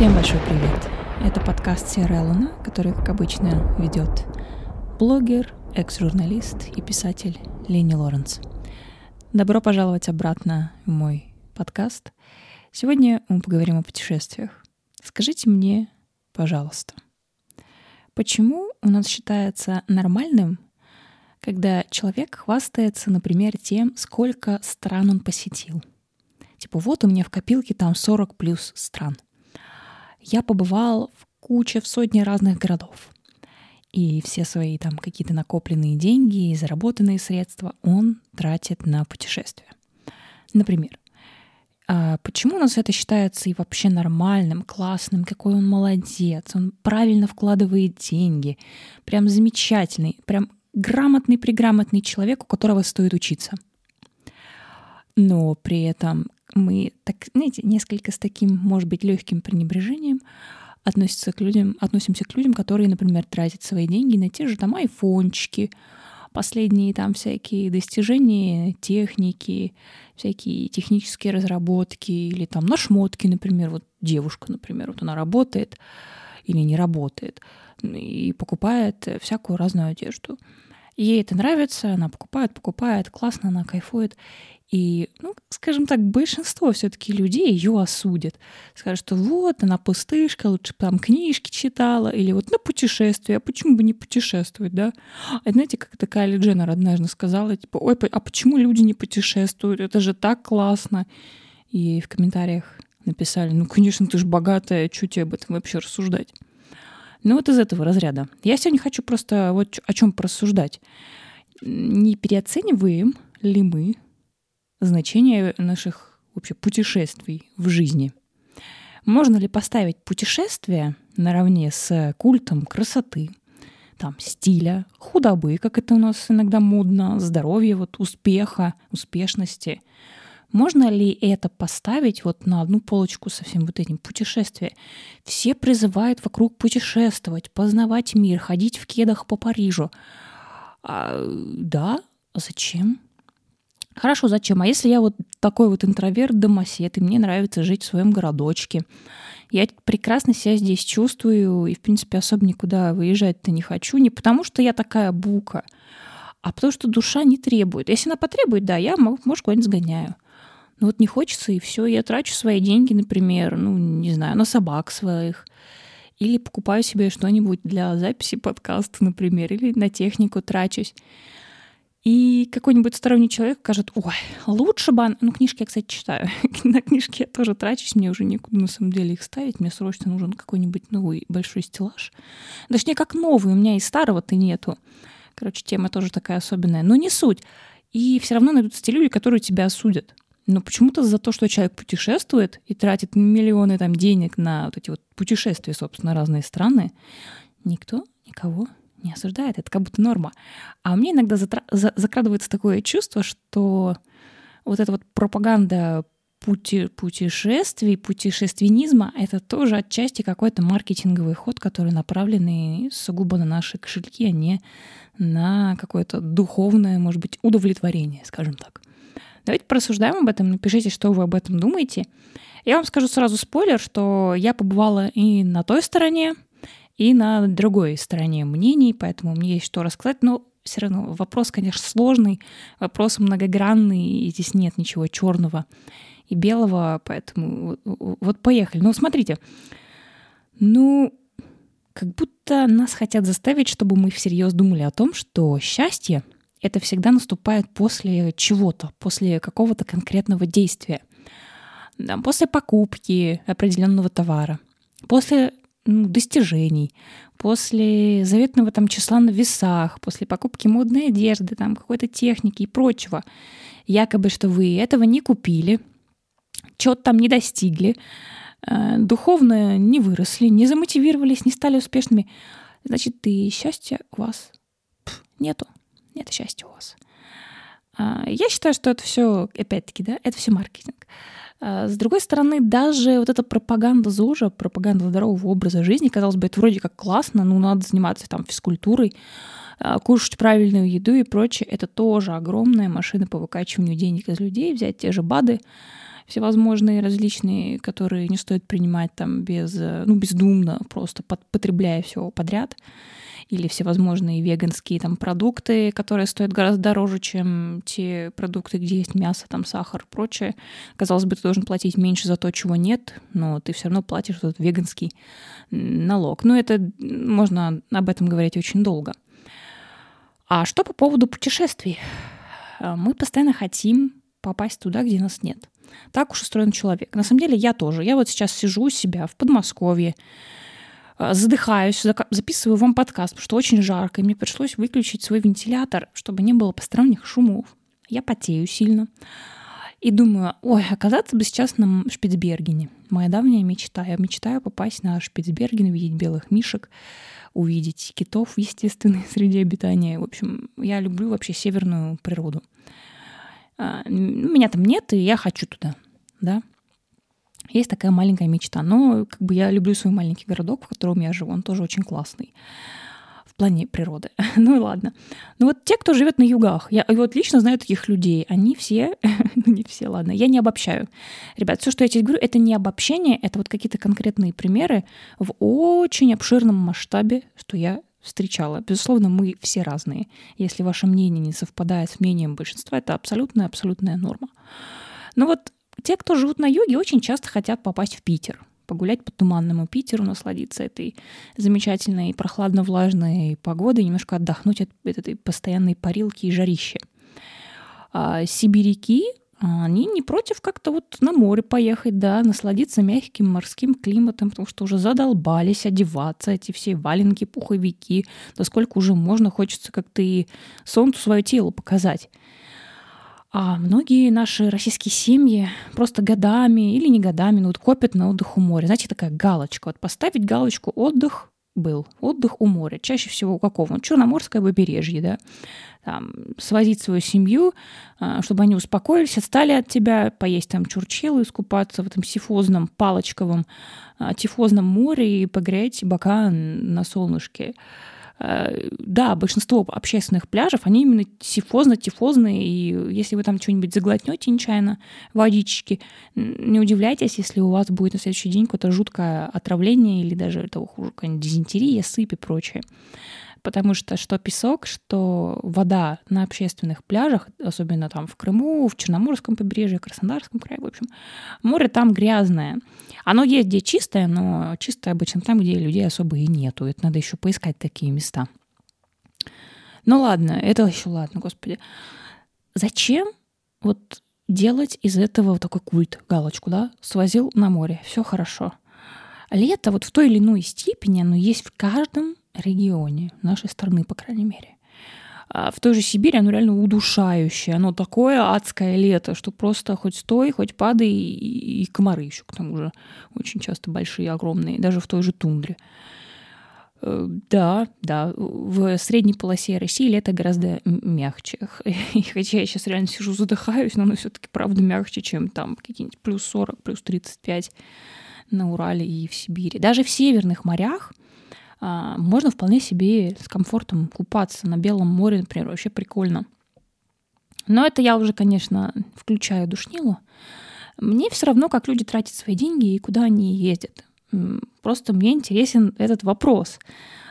Всем большой привет! Это подкаст «Серая луна», который, как обычно, ведет блогер, экс-журналист и писатель Лени Лоренс. Добро пожаловать обратно в мой подкаст. Сегодня мы поговорим о путешествиях. Скажите мне, пожалуйста, почему у нас считается нормальным, когда человек хвастается, например, тем, сколько стран он посетил? Типа, вот у меня в копилке там 40 плюс стран — я побывал в куче, в сотне разных городов. И все свои там какие-то накопленные деньги и заработанные средства он тратит на путешествия. Например, а почему у нас это считается и вообще нормальным, классным, какой он молодец, он правильно вкладывает деньги, прям замечательный, прям грамотный-приграмотный человек, у которого стоит учиться. Но при этом мы, так, знаете, несколько с таким, может быть, легким пренебрежением относятся к людям, относимся к людям, которые, например, тратят свои деньги на те же там айфончики, последние там всякие достижения техники, всякие технические разработки или там на шмотки, например, вот девушка, например, вот она работает или не работает и покупает всякую разную одежду. Ей это нравится, она покупает, покупает, классно, она кайфует. И, ну, скажем так, большинство все-таки людей ее осудят. Скажут, что вот, она пустышка, лучше там книжки читала, или вот на путешествие, а почему бы не путешествовать, да? А знаете, как это Кайли Дженнер однажды сказала, типа, ой, а почему люди не путешествуют? Это же так классно. И в комментариях написали, ну, конечно, ты же богатая, что тебе об этом вообще рассуждать? Ну, вот из этого разряда. Я сегодня хочу просто вот о чем порассуждать. Не переоцениваем ли мы значение наших вообще путешествий в жизни. Можно ли поставить путешествие наравне с культом красоты, там, стиля, худобы, как это у нас иногда модно, здоровья, вот, успеха, успешности. Можно ли это поставить вот на одну полочку со всем вот этим путешествия? Все призывают вокруг путешествовать, познавать мир, ходить в кедах по Парижу. А, да, зачем? Хорошо, зачем? А если я вот такой вот интроверт, домосед, и мне нравится жить в своем городочке, я прекрасно себя здесь чувствую, и, в принципе, особо никуда выезжать-то не хочу, не потому что я такая бука, а потому что душа не требует. Если она потребует, да, я, может, куда-нибудь сгоняю. Но вот не хочется, и все, я трачу свои деньги, например, ну, не знаю, на собак своих, или покупаю себе что-нибудь для записи подкаста, например, или на технику трачусь. И какой-нибудь сторонний человек скажет, ой, лучше бы... Ну, книжки я, кстати, читаю. на книжки я тоже трачусь, мне уже некуда на самом деле их ставить. Мне срочно нужен какой-нибудь новый большой стеллаж. Не как новый, у меня и старого-то нету. Короче, тема тоже такая особенная. Но не суть. И все равно найдутся те люди, которые тебя осудят. Но почему-то за то, что человек путешествует и тратит миллионы там денег на вот эти вот путешествия, собственно, разные страны, никто никого не осуждает, это как будто норма. А мне иногда затра- за- закрадывается такое чувство, что вот эта вот пропаганда пути, путешествий, путешественизма — это тоже отчасти какой-то маркетинговый ход, который направленный сугубо на наши кошельки, а не на какое-то духовное, может быть, удовлетворение, скажем так. Давайте порассуждаем об этом, напишите, что вы об этом думаете. Я вам скажу сразу спойлер, что я побывала и на той стороне, и на другой стороне мнений, поэтому мне есть что рассказать, но все равно вопрос, конечно, сложный, вопрос многогранный, и здесь нет ничего черного и белого, поэтому вот поехали. Ну, смотрите, ну, как будто нас хотят заставить, чтобы мы всерьез думали о том, что счастье — это всегда наступает после чего-то, после какого-то конкретного действия, после покупки определенного товара, после ну, достижений, после заветного там числа на весах, после покупки модной одежды, там какой-то техники и прочего, якобы, что вы этого не купили, чего-то там не достигли, э, духовно не выросли, не замотивировались, не стали успешными, значит, и счастья у вас нету. Нет счастья у вас. А, я считаю, что это все, опять-таки, да, это все маркетинг. А, с другой стороны, даже вот эта пропаганда ЗОЖа, пропаганда здорового образа жизни, казалось бы, это вроде как классно, ну, надо заниматься там физкультурой, а, кушать правильную еду и прочее, это тоже огромная машина по выкачиванию денег из людей, взять те же БАДы, всевозможные различные, которые не стоит принимать там без, ну, бездумно, просто под, потребляя все подряд или всевозможные веганские там продукты, которые стоят гораздо дороже, чем те продукты, где есть мясо, там сахар и прочее. Казалось бы, ты должен платить меньше за то, чего нет, но ты все равно платишь этот веганский налог. Ну, это можно об этом говорить очень долго. А что по поводу путешествий? А, мы постоянно хотим попасть туда, где нас нет. Так уж устроен человек. На самом деле я тоже. Я вот сейчас сижу у себя в Подмосковье, задыхаюсь, записываю вам подкаст, потому что очень жарко, и мне пришлось выключить свой вентилятор, чтобы не было посторонних шумов. Я потею сильно. И думаю, ой, оказаться бы сейчас на Шпицбергене. Моя давняя мечта. Я мечтаю попасть на Шпицберген, увидеть белых мишек, увидеть китов естественной среде обитания. В общем, я люблю вообще северную природу. А, меня там нет, и я хочу туда, да. Есть такая маленькая мечта. Но как бы я люблю свой маленький городок, в котором я живу. Он тоже очень классный в плане природы. ну и ладно. Ну вот те, кто живет на югах, я вот лично знаю таких людей, они все, ну не все, ладно, я не обобщаю. Ребят, все, что я тебе говорю, это не обобщение, это вот какие-то конкретные примеры в очень обширном масштабе, что я встречала. Безусловно, мы все разные. Если ваше мнение не совпадает с мнением большинства, это абсолютная-абсолютная норма. Но вот те, кто живут на юге, очень часто хотят попасть в Питер, погулять по туманному Питеру, насладиться этой замечательной прохладно-влажной погодой, немножко отдохнуть от этой постоянной парилки и жарища. А сибиряки, они не против как-то вот на море поехать, да, насладиться мягким морским климатом, потому что уже задолбались одеваться, эти все валенки, пуховики, да сколько уже можно, хочется как-то и солнцу свое тело показать. А многие наши российские семьи просто годами или не годами, но вот копят на отдых у моря. Знаете, такая галочка. Вот поставить галочку «отдых» был. Отдых у моря. Чаще всего у какого? Ну, Черноморское побережье, да. Там, свозить свою семью, а, чтобы они успокоились, отстали от тебя, поесть там чурчелы, искупаться в этом сифозном, палочковом, а, тифозном море и погреть бока на солнышке. Э, да, большинство общественных пляжев, они именно тифозно-тифозные, и если вы там что-нибудь заглотнете нечаянно, водички, не удивляйтесь, если у вас будет на следующий день какое-то жуткое отравление или даже того хуже, какая-нибудь дизентерия, сыпь и прочее потому что что песок, что вода на общественных пляжах, особенно там в Крыму, в Черноморском побережье, Краснодарском крае, в общем, море там грязное. Оно есть где чистое, но чистое обычно там, где людей особо и нету. Это надо еще поискать такие места. Ну ладно, это еще ладно, господи. Зачем вот делать из этого вот такой культ, галочку, да? Свозил на море, все хорошо. Лето вот в той или иной степени, оно есть в каждом регионе, нашей страны, по крайней мере. А в той же Сибири оно реально удушающее. Оно такое адское лето, что просто хоть стой, хоть падай, и, комары еще к тому же очень часто большие, огромные, даже в той же тундре. Э, да, да, в средней полосе России лето гораздо мягче. И хотя я сейчас реально сижу, задыхаюсь, но оно все-таки правда мягче, чем там какие-нибудь плюс 40, плюс 35 на Урале и в Сибири. Даже в северных морях можно вполне себе с комфортом купаться на Белом море, например, вообще прикольно. Но это я уже, конечно, включаю душнилу. Мне все равно, как люди тратят свои деньги и куда они ездят. Просто мне интересен этот вопрос.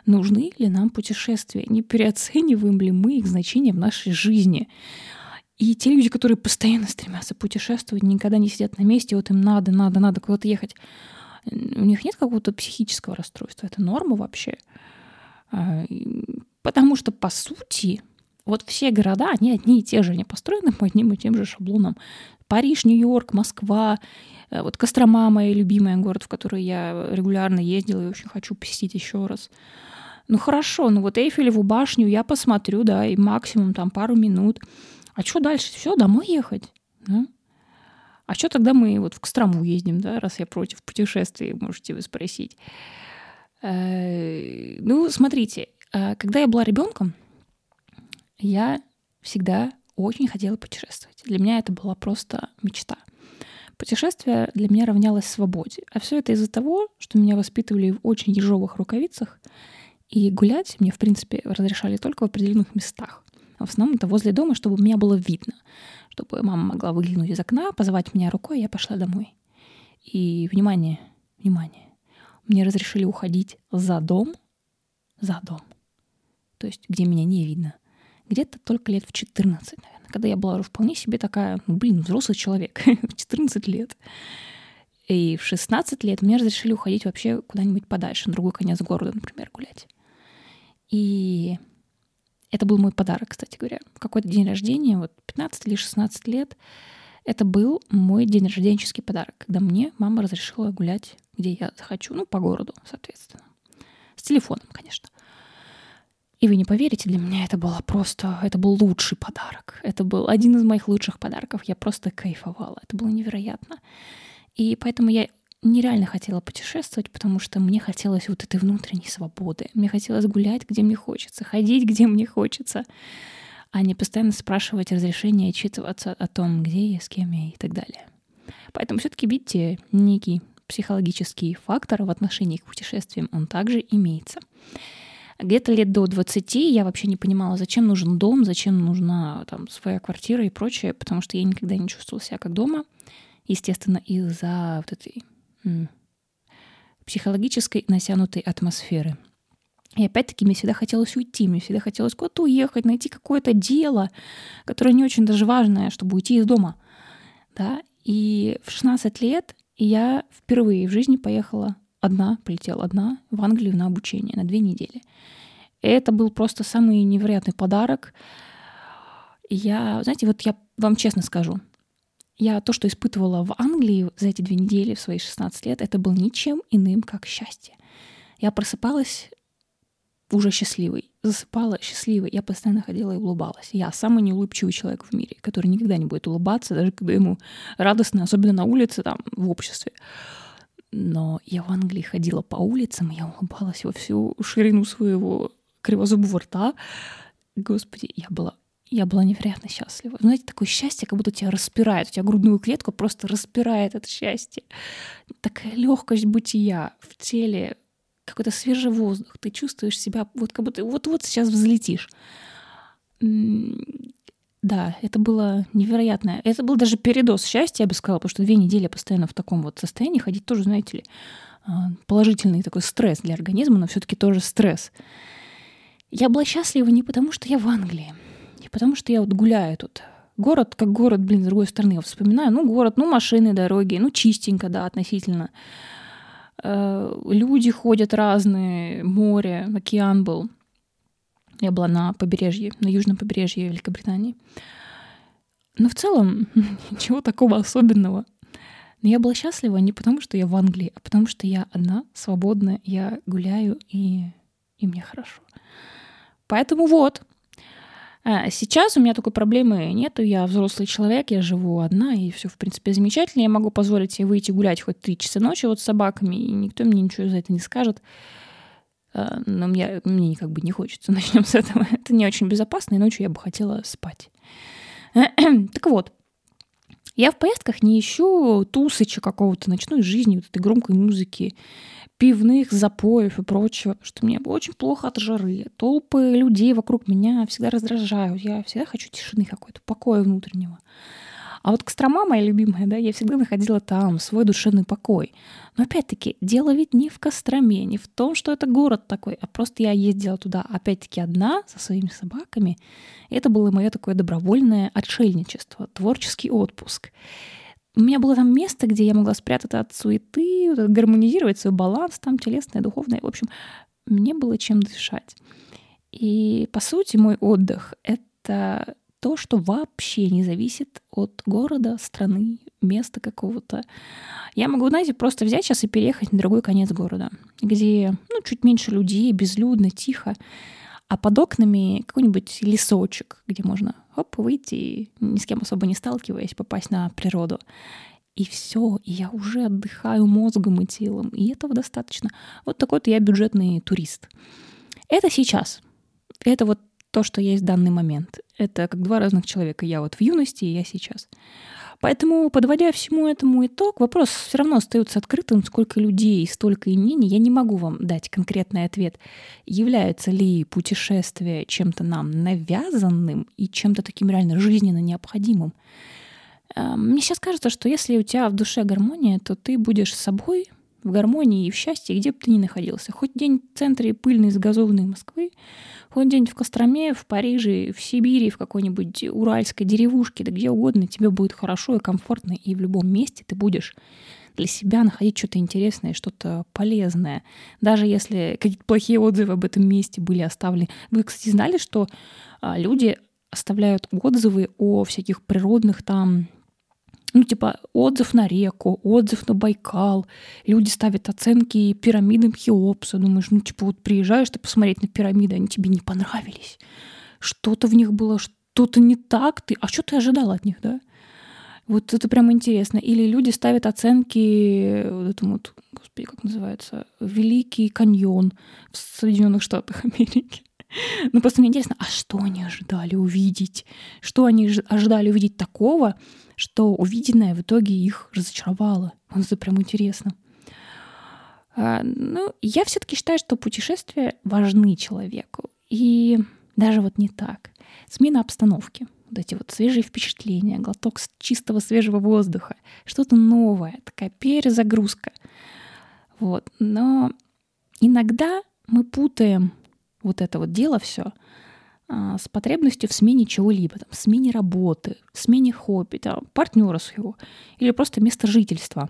Нужны ли нам путешествия? Не переоцениваем ли мы их значение в нашей жизни? И те люди, которые постоянно стремятся путешествовать, никогда не сидят на месте, вот им надо, надо, надо куда-то ехать у них нет какого-то психического расстройства. Это норма вообще. А, потому что, по сути, вот все города, они одни и те же, они построены по одним и тем же шаблонам. Париж, Нью-Йорк, Москва, э, вот Кострома, моя любимая город, в который я регулярно ездила и очень хочу посетить еще раз. Ну хорошо, ну вот Эйфелеву башню я посмотрю, да, и максимум там пару минут. А что дальше? Все, домой ехать? Да? А что тогда мы вот в Кострому ездим, да, раз я против путешествий, можете вы спросить. Э, ну, смотрите, э, когда я была ребенком, я всегда очень хотела путешествовать. Для меня это была просто мечта. Путешествие для меня равнялось свободе. А все это из-за того, что меня воспитывали в очень ежовых рукавицах, и гулять мне, в принципе, разрешали только в определенных местах. В основном это возле дома, чтобы меня было видно чтобы мама могла выглянуть из окна, позвать меня рукой, я пошла домой. И, внимание, внимание, мне разрешили уходить за дом, за дом, то есть где меня не видно, где-то только лет в 14, наверное, когда я была уже вполне себе такая, ну, блин, взрослый человек, в 14 лет. И в 16 лет мне разрешили уходить вообще куда-нибудь подальше, на другой конец города, например, гулять. И это был мой подарок, кстати говоря. Какой-то день рождения, вот 15 или 16 лет, это был мой день рожденческий подарок, когда мне мама разрешила гулять, где я захочу, ну, по городу, соответственно. С телефоном, конечно. И вы не поверите, для меня это было просто, это был лучший подарок. Это был один из моих лучших подарков. Я просто кайфовала. Это было невероятно. И поэтому я нереально хотела путешествовать, потому что мне хотелось вот этой внутренней свободы. Мне хотелось гулять, где мне хочется, ходить, где мне хочется, а не постоянно спрашивать разрешения, отчитываться о том, где я, с кем я и так далее. Поэтому все-таки, видите, некий психологический фактор в отношении к путешествиям, он также имеется. Где-то лет до 20 я вообще не понимала, зачем нужен дом, зачем нужна там своя квартира и прочее, потому что я никогда не чувствовала себя как дома. Естественно, из-за вот этой психологической натянутой атмосферы. И опять-таки мне всегда хотелось уйти, мне всегда хотелось куда-то уехать, найти какое-то дело, которое не очень даже важное, чтобы уйти из дома. Да? И в 16 лет я впервые в жизни поехала одна, полетела одна в Англию на обучение на две недели. И это был просто самый невероятный подарок. Я, знаете, вот я вам честно скажу, я то, что испытывала в Англии за эти две недели в свои 16 лет, это был ничем иным, как счастье. Я просыпалась уже счастливой, засыпала счастливой. Я постоянно ходила и улыбалась. Я самый неулыбчивый человек в мире, который никогда не будет улыбаться, даже когда ему радостно, особенно на улице, там, в обществе. Но я в Англии ходила по улицам, я улыбалась во всю ширину своего кривозубого рта. Господи, я была я была невероятно счастлива. Знаете, такое счастье, как будто тебя распирает, у тебя грудную клетку просто распирает это счастье. Такая легкость бытия в теле, какой-то свежий воздух. Ты чувствуешь себя, вот как будто вот-вот сейчас взлетишь. Да, это было невероятно. Это был даже передоз счастья, я бы сказала, потому что две недели постоянно в таком вот состоянии ходить тоже, знаете ли, а, положительный такой стресс для организма, но все-таки тоже стресс. Я была счастлива не потому, что я в Англии. Потому что я вот гуляю тут. Город как город, блин, с другой стороны, я вспоминаю. Ну, город, ну, машины, дороги, ну, чистенько, да, относительно. Э, люди ходят разные, море, океан был. Я была на побережье, на южном побережье Великобритании. Но в целом ничего такого особенного. Но я была счастлива не потому, что я в Англии, а потому что я одна, свободная, я гуляю, и, и мне хорошо. Поэтому вот, сейчас у меня такой проблемы нету, я взрослый человек, я живу одна, и все, в принципе, замечательно. Я могу позволить себе выйти гулять хоть три часа ночи вот с собаками, и никто мне ничего за это не скажет. А, но мне, мне как бы не хочется. Начнем с этого. Это не очень безопасно, и ночью я бы хотела спать. так вот, я в поездках не ищу тусыча какого-то ночной жизни, вот этой громкой музыки, пивных запоев и прочего, что мне очень плохо от жары. Толпы людей вокруг меня всегда раздражают. Я всегда хочу тишины какой-то, покоя внутреннего. А вот Кострома, моя любимая, да, я всегда находила там свой душевный покой. Но опять-таки, дело ведь не в Костроме, не в том, что это город такой, а просто я ездила туда, опять-таки, одна, со своими собаками. Это было мое такое добровольное отшельничество, творческий отпуск. У меня было там место, где я могла спрятаться от суеты, гармонизировать свой баланс, там телесное, духовное. В общем, мне было чем дышать. И, по сути, мой отдых — это то, что вообще не зависит от города, страны, места какого-то. Я могу, знаете, просто взять сейчас и переехать на другой конец города, где ну, чуть меньше людей, безлюдно, тихо, а под окнами какой-нибудь лесочек, где можно хоп, выйти ни с кем особо не сталкиваясь, попасть на природу. И все, и я уже отдыхаю мозгом и телом, и этого достаточно. Вот такой-то я бюджетный турист. Это сейчас. Это вот то, что есть в данный момент. Это как два разных человека. Я вот в юности, и я сейчас. Поэтому, подводя всему этому итог, вопрос все равно остается открытым, сколько людей, столько и мнений. Я не могу вам дать конкретный ответ, является ли путешествие чем-то нам навязанным и чем-то таким реально жизненно необходимым. Эм, мне сейчас кажется, что если у тебя в душе гармония, то ты будешь собой в гармонии и в счастье, где бы ты ни находился. Хоть день в центре пыльной, загазованной Москвы, хоть день в Костроме, в Париже, в Сибири, в какой-нибудь уральской деревушке, да где угодно, тебе будет хорошо и комфортно, и в любом месте ты будешь для себя находить что-то интересное, что-то полезное. Даже если какие-то плохие отзывы об этом месте были оставлены. Вы, кстати, знали, что а, люди оставляют отзывы о всяких природных там ну, типа, отзыв на реку, отзыв на Байкал. Люди ставят оценки пирамидам Хеопса. Думаешь, ну, типа, вот приезжаешь ты посмотреть на пирамиды, они тебе не понравились. Что-то в них было, что-то не так. Ты, а что ты ожидал от них, да? Вот это прям интересно. Или люди ставят оценки вот этому вот, господи, как называется, Великий каньон в Соединенных Штатах Америки. Ну, просто мне интересно, а что они ожидали увидеть? Что они ожидали увидеть такого, что увиденное в итоге их разочаровало. Вот это прям интересно. А, ну, я все-таки считаю, что путешествия важны человеку. И даже вот не так. Смена обстановки, вот эти вот свежие впечатления, глоток чистого свежего воздуха, что-то новое, такая перезагрузка. Вот. Но иногда мы путаем вот это вот дело все а, с потребностью в смене чего-либо, там, в смене работы, в смене хобби, там, партнера своего или просто места жительства.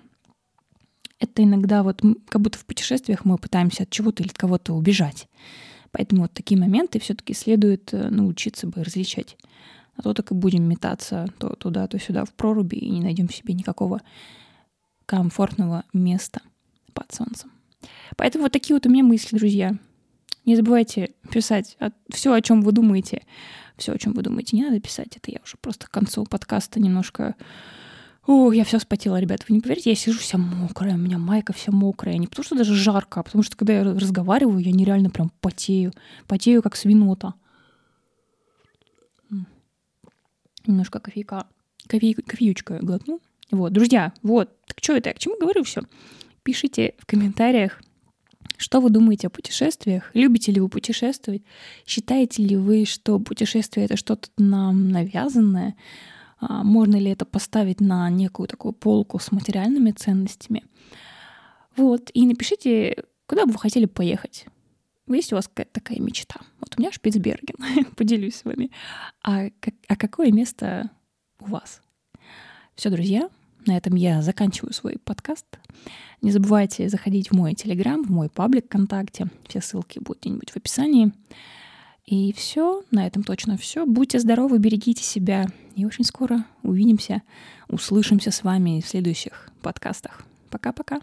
Это иногда вот как будто в путешествиях мы пытаемся от чего-то или от кого-то убежать. Поэтому вот такие моменты все-таки следует э, научиться бы различать. А то так и будем метаться то туда, то сюда в проруби и не найдем себе никакого комфортного места под солнцем. Поэтому вот такие вот у меня мысли, друзья. Не забывайте писать все, о чем вы думаете. Все, о чем вы думаете, не надо писать. Это я уже просто к концу подкаста немножко... О, я все спотела, ребят. Вы не поверите, я сижу вся мокрая, у меня майка вся мокрая. Не потому что даже жарко, а потому что когда я разговариваю, я нереально прям потею. Потею, как свинота. Немножко кофейка, кофе, кофеючка глотну. Вот, друзья, вот. Так что это? Я к чему говорю все? Пишите в комментариях, что вы думаете о путешествиях? Любите ли вы путешествовать? Считаете ли вы, что путешествие — это что-то нам навязанное? А, можно ли это поставить на некую такую полку с материальными ценностями? Вот, и напишите, куда бы вы хотели поехать. Есть у вас какая-то такая мечта? Вот у меня Шпицберген, поделюсь с вами. А, а какое место у вас? Все, друзья, на этом я заканчиваю свой подкаст. Не забывайте заходить в мой телеграм, в мой паблик ВКонтакте. Все ссылки будут где-нибудь в описании. И все, на этом точно все. Будьте здоровы, берегите себя. И очень скоро увидимся, услышимся с вами в следующих подкастах. Пока-пока.